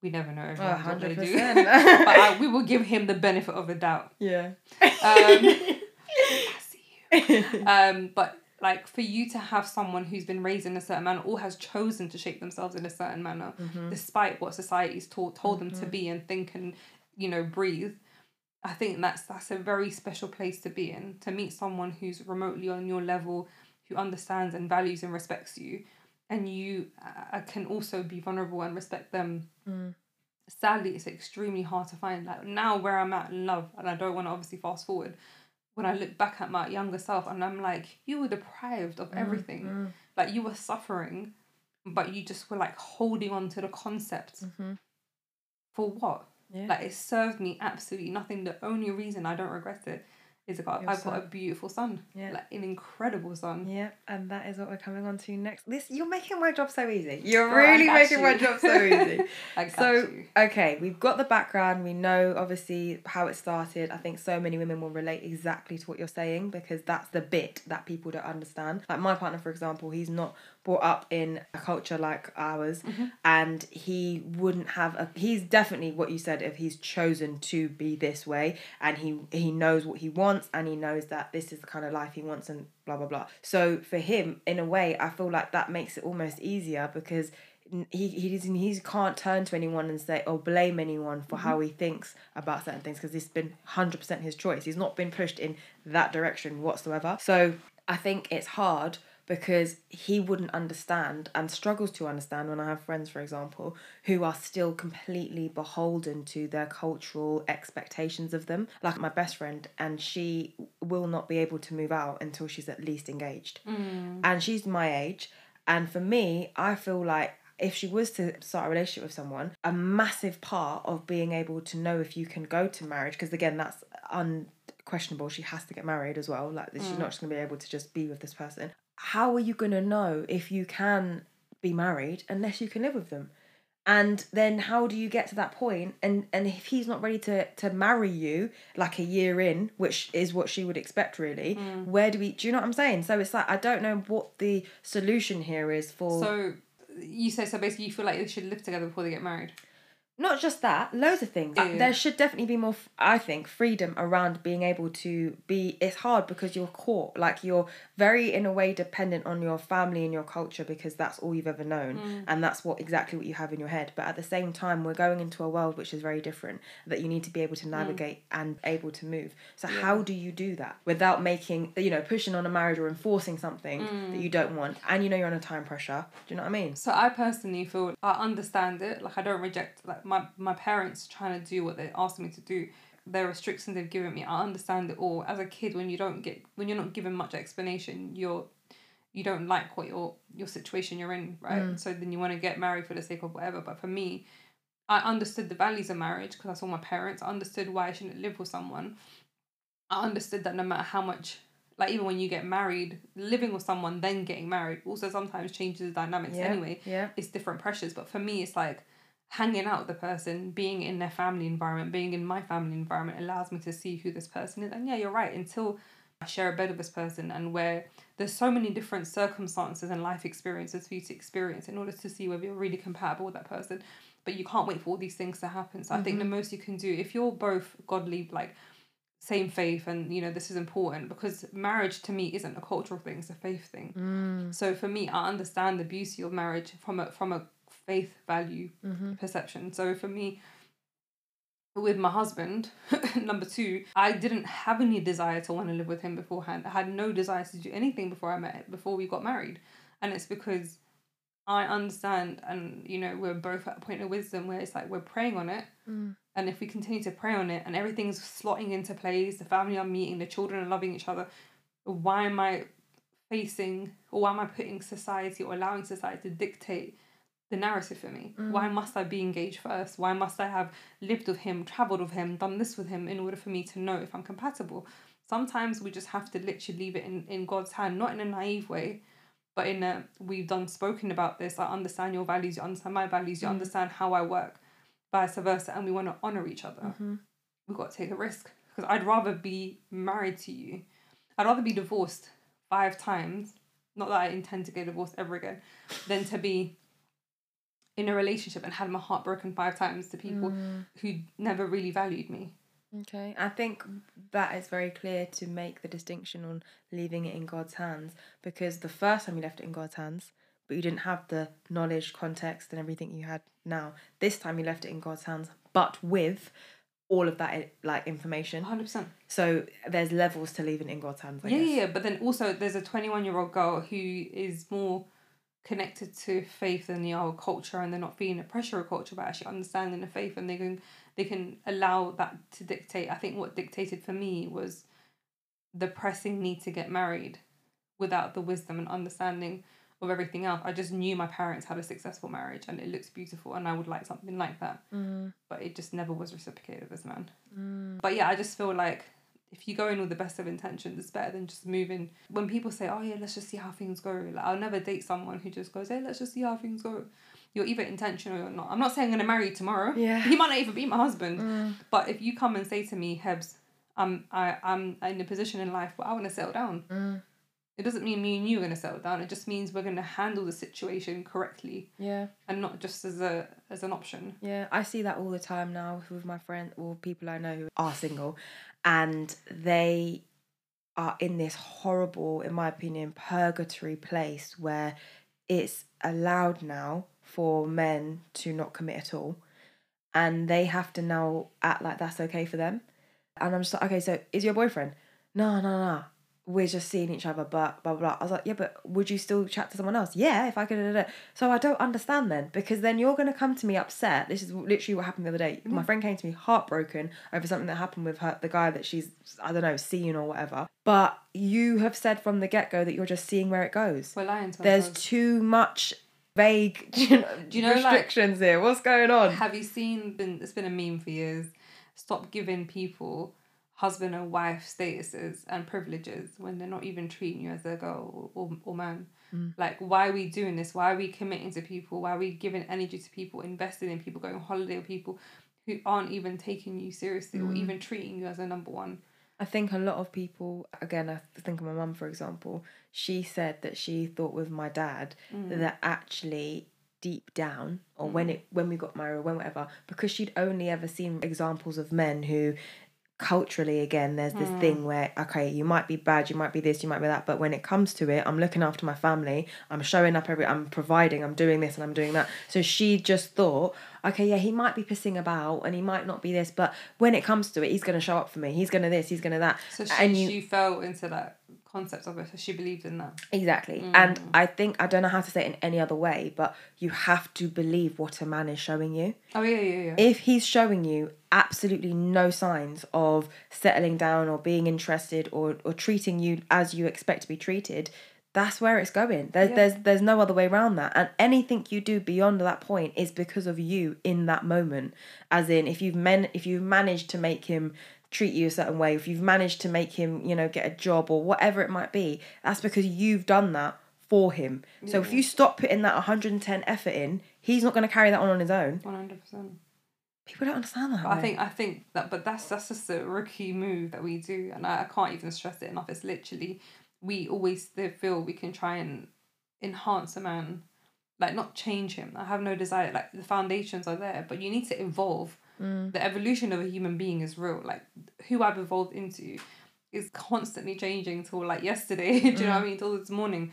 we never know Oh, everyone's what they do 100%. but I, we will give him the benefit of the doubt Yeah. um, I see you. um but like for you to have someone who's been raised in a certain manner or has chosen to shape themselves in a certain manner Mm-hmm. despite what society's taught told them to be and think and you know breathe i think that's that's a very special place to be in to meet someone who's remotely on your level who understands and values and respects you and you uh, can also be vulnerable and respect them Mm. sadly it's extremely hard to find like now where i'm at in love and i don't want to obviously fast forward when i look back at my younger self and i'm like you were deprived Mm, of everything like you were suffering but you just were like holding on to the concept Mhm. for what Yeah. like it served me absolutely nothing the only reason i don't regret it is I got, i've got a beautiful son Yeah. like an incredible son Yeah, and that is what we're coming on to next. This you're making my job so easy. You're I really making my job so easy. So you. okay, we've got the background. We know obviously how it started. I think so many women will relate exactly to what you're saying because that's the bit that people don't understand. Like my partner, for example, he's not brought up in a culture like ours, Mm-hmm. and he wouldn't have a. He's definitely what you said. If he's chosen to be this way, and he he knows what he wants, and he knows that this is the kind of life he wants, and blah blah blah. So for him, in a way, I feel like that makes it almost easier because he he doesn't he can't turn to anyone and say or blame anyone for how he thinks about certain things because it's been 100% his choice he's not been pushed in that direction whatsoever so i think it's hard because he wouldn't understand and struggles to understand when i have friends for example who are still completely beholden to their cultural expectations of them like my best friend and she will not be able to move out until she's at least engaged mm. and she's my age and for me, I feel like if she was to start a relationship with someone, a massive part of being able to know if you can go to marriage, because again, that's unquestionable. She has to get married as well. Like, she's mm. not just going to be able to just be with this person. How are you going to know if you can be married unless you can live with them? And then how do you get to that point? And and if he's not ready to to marry you like a year in, which is what she would expect really, mm. where do we do you know what I'm saying? So it's like I don't know what the solution here is for so you say so basically you feel like they should live together before they get married not just that, loads of things. There should definitely be more, I think, freedom around being able to be. It's hard because you're caught. Like, you're very, in a way, dependent on your family and your culture because that's all you've ever known. Mm. And that's what exactly what you have in your head. But at the same time, we're going into a world which is very different that you need to be able to Mm. navigate and able to move. So, how do you do that without making, you know, pushing on a marriage or enforcing something Mm. that you don't want? And you know you're under time pressure. Do you know what I mean? So I personally feel I understand it. Like I don't reject like my my parents trying to do what they asked me to do. Their restrictions they've given me, I understand it all. As a kid, when you don't get when you're not given much explanation, you're you don't like what your your situation you're in, right? Mm. So then you want to get married for the sake of whatever. But for me, I understood the values of marriage because I saw my parents. I understood why I shouldn't live with someone. I understood that no matter how much, like even when you get married, living with someone then getting married also sometimes changes the dynamics Yeah, anyway. yeah. It's different pressures. But for me, it's like hanging out with the person, being in their family environment, being in my family environment allows me to see who this person is. And yeah, you're right. Until I share a bed with this person and where there's so many different circumstances and life experiences for you to experience in order to see whether you're really compatible with that person. But you can't wait for all these things to happen. So I think the most you can do, if you're both godly, like same faith and you know this is important because marriage to me isn't a cultural thing it's a faith thing Mm. so for me i understand the beauty of marriage from a from a faith value Mm-hmm. perception so for me with my husband number two i didn't have any desire to want to live with him beforehand i had no desire to do anything before i met before we got married and it's because i understand and you know we're both at a point of wisdom where it's like we're praying on it Mm. and if we continue to pray on it and everything's slotting into place, the family are meeting, the children are loving each other, why am I facing or why am I putting society or allowing society to dictate the narrative for me? Why must I be engaged first? Why must I have lived with him, travelled with him, done this with him in order for me to know if I'm compatible? Sometimes we just have to literally leave it in, in God's hand, not in a naive way, but in a we've done spoken about this. I understand your values, you understand my values, you understand how I work vice versa, and we want to honor each other, Mm-hmm. we've got to take a risk. Because I'd rather be married to you, I'd rather be divorced five times, not that I intend to get divorced ever again, than to be in a relationship and had my heart broken five times to people Mm. who never really valued me. Okay, I think that is very clear to make the distinction on leaving it in God's hands because the first time you left it in God's hands, but you didn't have the knowledge, context, and everything you had now. This time you left it in God's hands, but with all of that like information. 100%. So there's levels to leaving it in God's hands. I Yeah, guess. yeah, yeah, but then also there's a 21 year old girl who is more connected to faith and the old culture and they're not feeling the pressure of culture but actually understanding the faith and they can they can allow that to dictate. I think what dictated for me was the pressing need to get married without the wisdom and understanding of everything else. I just knew my parents had a successful marriage and it looks beautiful and I would like something like that. Mm. But it just never was reciprocated with this man. Mm. But yeah, I just feel like if you go in with the best of intentions, it's better than just moving. When people say, "Oh yeah, let's just see how things go," like I'll never date someone who just goes, "Hey, let's just see how things go." You're either intentional or you're not. I'm not saying I'm gonna marry you tomorrow. Yeah. He might not even be my husband. Mm. But if you come and say to me, Hebs, I'm I I'm in a position in life where I want to settle down. Mm. It doesn't mean me and you are gonna settle down. It just means we're gonna handle the situation correctly Yeah. and not just as a as an option. Yeah, I see that all the time now with my friends or people I know who are single and they are in this horrible, in my opinion, purgatory place where it's allowed now for men to not commit at all and they have to now act like that's okay for them. And I'm just like, okay, so is your boyfriend? No, no, no. We're just seeing each other, but blah, blah, blah. I was like, yeah, but would you still chat to someone else? Yeah, if I could. Da, da, da. So I don't understand then, because then you're going to come to me upset. This is literally what happened the other day. Mm. My friend came to me heartbroken over something that happened with her, the guy that she's, I don't know, seeing or whatever. But you have said from the get go that you're just seeing where it goes. We're lying to There's ourselves. too much vague you know, Do you know, like- restrictions here. What's going on? Have you seen? Been it's been a meme for years. Stop giving people husband and wife statuses and privileges when they're not even treating you as a girl or, or man. Mm. Like, why are we doing this? Why are we committing to people? Why are we giving energy to people, investing in people, going on holiday with people who aren't even taking you seriously or mm. even treating you as a number one? I think a lot of people, again, I think of my mum, for example, she said that she thought with my dad mm. that actually deep down, or when it when we got married or when whatever, because she'd only ever seen examples of men who culturally again there's this hmm. thing where okay you might be bad you might be this you might be that but when it comes to it i'm looking after my family i'm showing up every i'm providing i'm doing this and i'm doing that. So she just thought okay yeah he might be pissing about and he might not be this but when it comes to it he's going to show up for me. He's going to this he's going to that. So she, and you she fell into that concept of it. So she believed in that. Exactly. Mm. And I think I don't know how to say it in any other way, but you have to believe what a man is showing you. Oh yeah, yeah, yeah. If he's showing you absolutely no signs of settling down or being interested or, or treating you as you expect to be treated, that's where it's going. There's Yeah. there's there's no other way around that. And anything you do beyond that point is because of you in that moment. As in if you've men if you've managed to make him treat you a certain way, if you've managed to make him, you know, get a job or whatever it might be, that's because you've done that for him. So if you stop putting that 110 effort in, he's not going to carry that on on his own. One hundred percent. People don't understand that. But I think I think that, but that's that's just a rookie move that we do, and I, I can't even stress it enough. It's literally we always feel we can try and enhance a man, like not change him. I have no desire. Like the foundations are there, but you need to evolve Mm. The evolution of a human being is real. Like who I've evolved into is constantly changing till like yesterday. Do you know what I Mm. mean? Till this morning.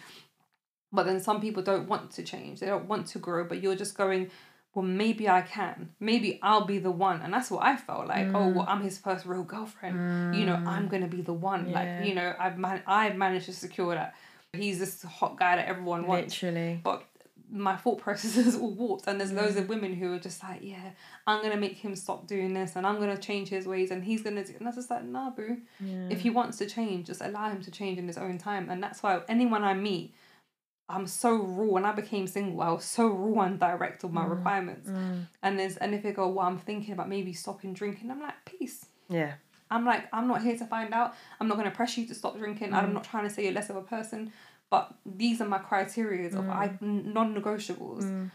But then some people don't want to change. They don't want to grow. But you're just going, well, maybe I can. Maybe I'll be the one. And that's what I felt like. Oh, well, I'm his first real girlfriend. You know, I'm gonna be the one. Yeah. Like, you know, I've man- I've managed to secure that. He's this hot guy that everyone wants. Literally. But my thought process is all warped, and there's loads of mm. women who are just like, yeah, I'm gonna make him stop doing this, and I'm gonna change his ways, and he's gonna do. And that's just like, nah, boo. If he wants to change, just allow him to change in his own time, and that's why anyone I meet. I'm so raw. When I became single, I was so raw and direct with my mm. requirements. Mm. And there's and if they go, well, I'm thinking about maybe stopping drinking. I'm like, peace. Yeah. I'm like, I'm not here to find out. I'm not going to press you to stop drinking. I'm not trying to say you're less of a person. But these are my criteria of I mm. non negotiables. Mm.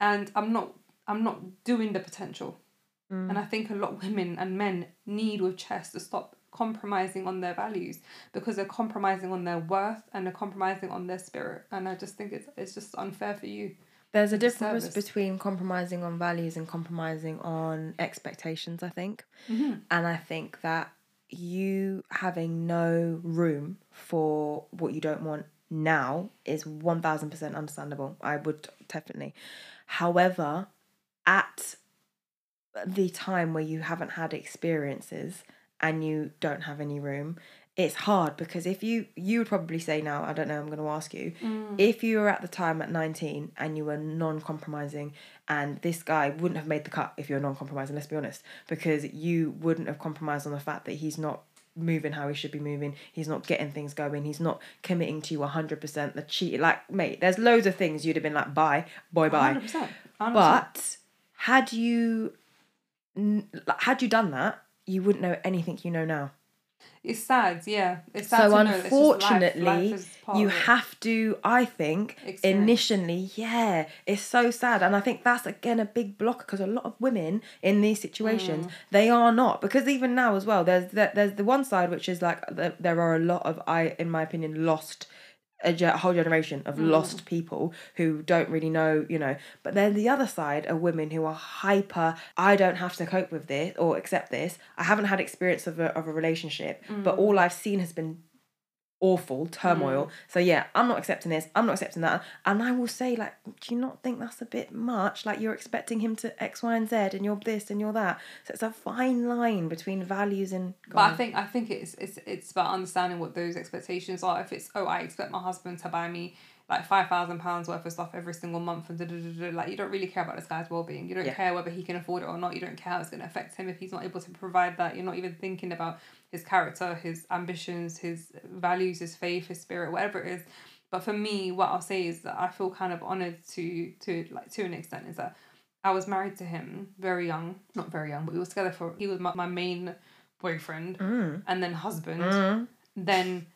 And I'm not I'm not doing the potential. Mm. And I think a lot of women and men need with chess to stop compromising on their values because they're compromising on their worth and they're compromising on their spirit. And I just think it's it's just unfair for you. There's a a difference service. between compromising on values and compromising on expectations, I think. Mm-hmm. And I think that you having no room for what you don't want now is 1000% understandable. I would definitely. However, at the time where you haven't had experiences and you don't have any room, it's hard because if you you would probably say now, I don't know, I'm going to ask you, mm. if you were at the time at 19 and you were non-compromising and this guy wouldn't have made the cut if you're non-compromising, let's be honest, because you wouldn't have compromised on the fact that he's not moving how he should be moving, he's not getting things going, he's not committing to you 100%, the cheat like mate, there's loads of things you'd have been like bye, boy bye. 100%. 100%. But had you had you done that, you wouldn't know anything you know now. It's sad, yeah. It's sad So to know it's life. unfortunately, Life you have to. I think Experience. initially, yeah, it's so sad, and I think that's again a big blocker because a lot of women in these situations Mm. they are not because even now as well. There's the, there's the one side which is like the, there are a lot of I, in my opinion, lost. A, ge- whole generation of Mm. lost people who don't really know, you know. But then the other side are women who are hyper. I don't have to cope with this or accept this. I haven't had experience of a of a relationship, but Mm. all I've seen has been awful turmoil. Mm. So yeah, I'm not accepting this. I'm not accepting that. And I will say, like, do you not think that's a bit much? Like you're expecting him to X, Y, and Z, and you're this and you're that. So it's a fine line between values and. But I think I think it's it's it's about understanding what those expectations are. If it's oh I expect my husband to buy me like five thousand pounds worth of stuff every single month and da, da, da, da, like you don't really care about this guy's well being. You don't Yeah. care whether he can afford it or not. You don't care how it's gonna affect him if he's not able to provide that. You're not even thinking about his character, his ambitions, his values, his faith, his spirit, whatever it is. But for me, what I'll say is that I feel kind of honoured to to like to an extent is that I was married to him very young, not very young, but we were together for he was my, my main boyfriend Mm. and then husband. Mm. Then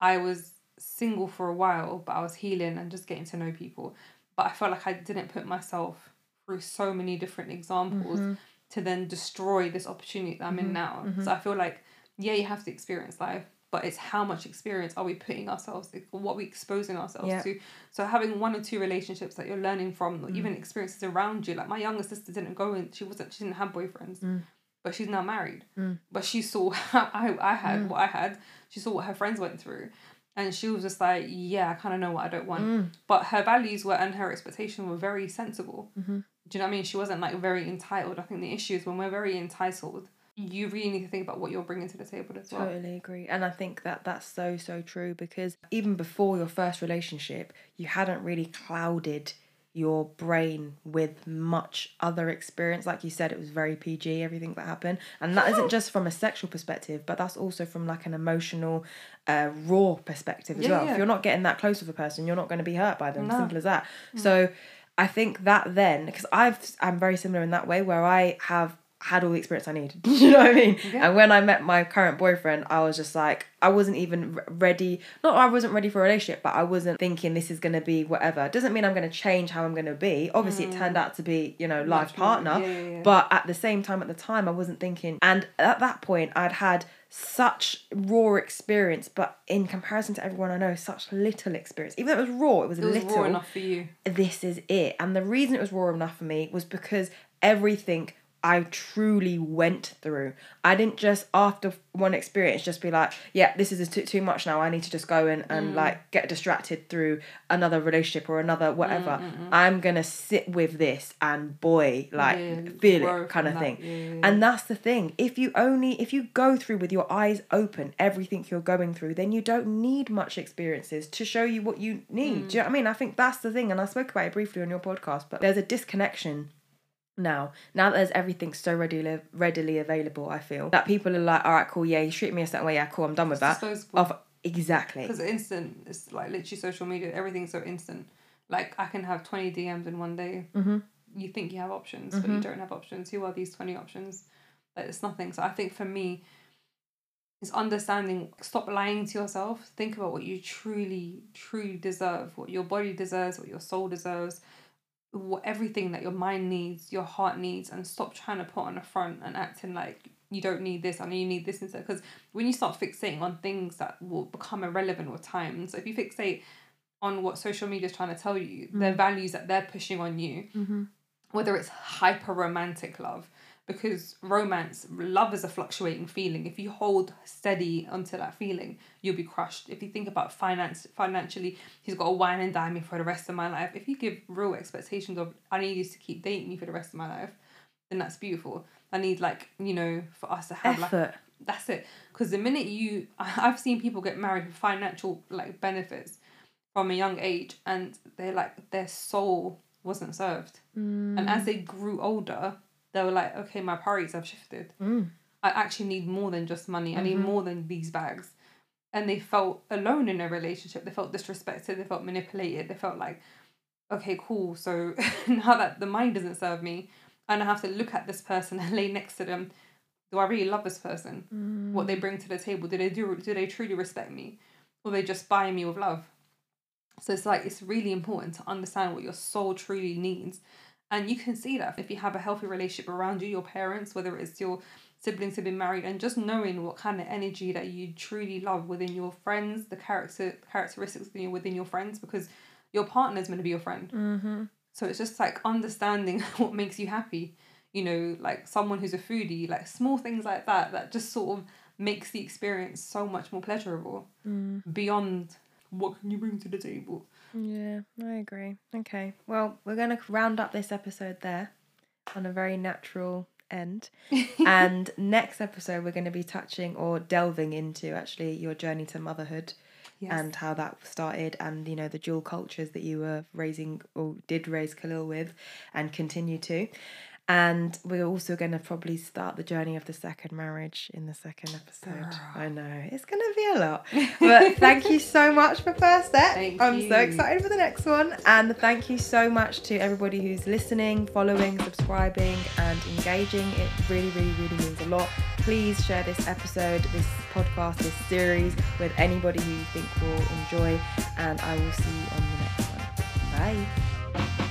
I was single for a while, but I was healing and just getting to know people. But I felt like I didn't put myself through so many different examples Mm-hmm. To then destroy this opportunity that I'm in mm-hmm. now. So mm-hmm. I feel like, yeah, you have to experience life, but it's how much experience are we putting ourselves, what are we exposing ourselves Yeah. to. So having one or two relationships that you're learning from, or even mm. experiences around you. Like my younger sister didn't go in, she wasn't, she didn't have boyfriends mm. but she's now married. Mm. But she saw how I, I had what I had. She saw what her friends went through. And she was just like, yeah, I kind of know what I don't want. But her values were and her expectation were very sensible. Mm-hmm. Do you know what I mean? She wasn't like very entitled. I think the issue is when we're very entitled, you really need to think about what you're bringing to the table as well. Totally agree. And I think that that's so, so true because even before your first relationship, you hadn't really clouded your brain with much other experience. Like you said, it was very PG, everything that happened. And that isn't just from a sexual perspective, but that's also from like an emotional, uh, raw perspective as Yeah, well. yeah. If you're not getting that close with a person, you're not going to be hurt by them. No. Simple as that. So I think that then, because I've, I'm very similar in that way where I have had all the experience I need. you know what I mean? Yeah. And when I met my current boyfriend, I was just like, I wasn't even ready. Not I wasn't ready for a relationship, but I wasn't thinking this is going to be whatever. Doesn't mean I'm going to change how I'm going to be. Obviously, it turned mm. out to be, you know, life partner. yeah, yeah, yeah. But at the same time, at the time, I wasn't thinking. And at that point, I'd had such raw experience, but in comparison to everyone I know, such little experience. Even though it was raw, it was, It was little raw enough for you. this is it. And the reason it was raw enough for me was because everything I truly went through. I didn't just after one experience just be like, yeah, this is too, too much now. I need to just go and, and like get distracted through another relationship or another whatever. I'm gonna sit with this and boy, like Yeah, feel it kind of that. thing. Yeah, yeah, And that's the thing. If you only if you go through with your eyes open everything you're going through, then you don't need much experiences to show you what you need. Do you know what I mean? I think that's the thing. And I spoke about it briefly on your podcast, but there's a disconnection now. Now that there's everything so readily readily available, I feel that people are like, all right, cool, yeah, you treat me a certain way, yeah, cool, I'm done with that. disposable. Of exactly. Because instant, it's like literally social media. Everything's so instant. Like I can have twenty DMs in one day. Mm-hmm. You think you have options, but you don't have options. Who are these twenty options? Like it's nothing. So I think for me, is understanding. Stop lying to yourself. Think about what you truly, truly deserve. What your body deserves. What your soul deserves. What everything that your mind needs, your heart needs, and stop trying to put on a front and acting like you don't need this. and you need this instead. Because when you start fixating on things that will become irrelevant with time, so if you fixate on what social media is trying to tell you, their mm. values that they're pushing on you, mm-hmm. whether it's hyper romantic love, because romance, love is a fluctuating feeling. If you hold steady onto that feeling, you'll be crushed. If you think about finance, financially, he's got a wine and dine me for the rest of my life. If you give real expectations of, I need you to keep dating me for the rest of my life, then that's beautiful. I need like you know for us to have like Effort. that's it. Because the minute you, I've seen people get married for financial like benefits from a young age, and they're like their soul wasn't served, and as mm. they grew older, they were like, okay, my priorities have shifted. Mm. I actually need more than just money. I need mm-hmm. more than these bags. And they felt alone in a relationship. They felt disrespected. They felt manipulated. They felt like, okay, cool. So now that the mind doesn't serve me, and I have to look at this person and lay next to them. Do I really love this person? What they mm. bring to the table? Do they do? Do they truly respect me, or they just buy me with love? So it's like it's really important to understand what your soul truly needs, and you can see that if you have a healthy relationship around you, your parents, whether it's your siblings who've been married, and just knowing what kind of energy that you truly love within your friends, the character characteristics within your, within your friends, because your partner's going to be your friend. Mm-hmm. So it's just like understanding what makes you happy. You know, like someone who's a foodie, like small things like that, that just sort of makes the experience so much more pleasurable beyond what can you bring to the table. Yeah, I agree. Okay. Well, we're going to round up this episode there on a very natural end. and next episode, we're going to be touching or delving into actually your journey to motherhood Yes. and how that started and, you know, the dual cultures that you were raising or did raise Khalil with and continue to. And we're also going to probably start the journey of the second marriage in the second episode. I ah. know, it's going to be a lot. But thank you so much for First Step. Thank I'm so excited for the next one. And thank you so much to everybody who's listening, following, subscribing, and engaging. It really, really, really means a lot. Please share this episode, this podcast, this series with anybody who you think will enjoy. And I will see you on the next one. Bye.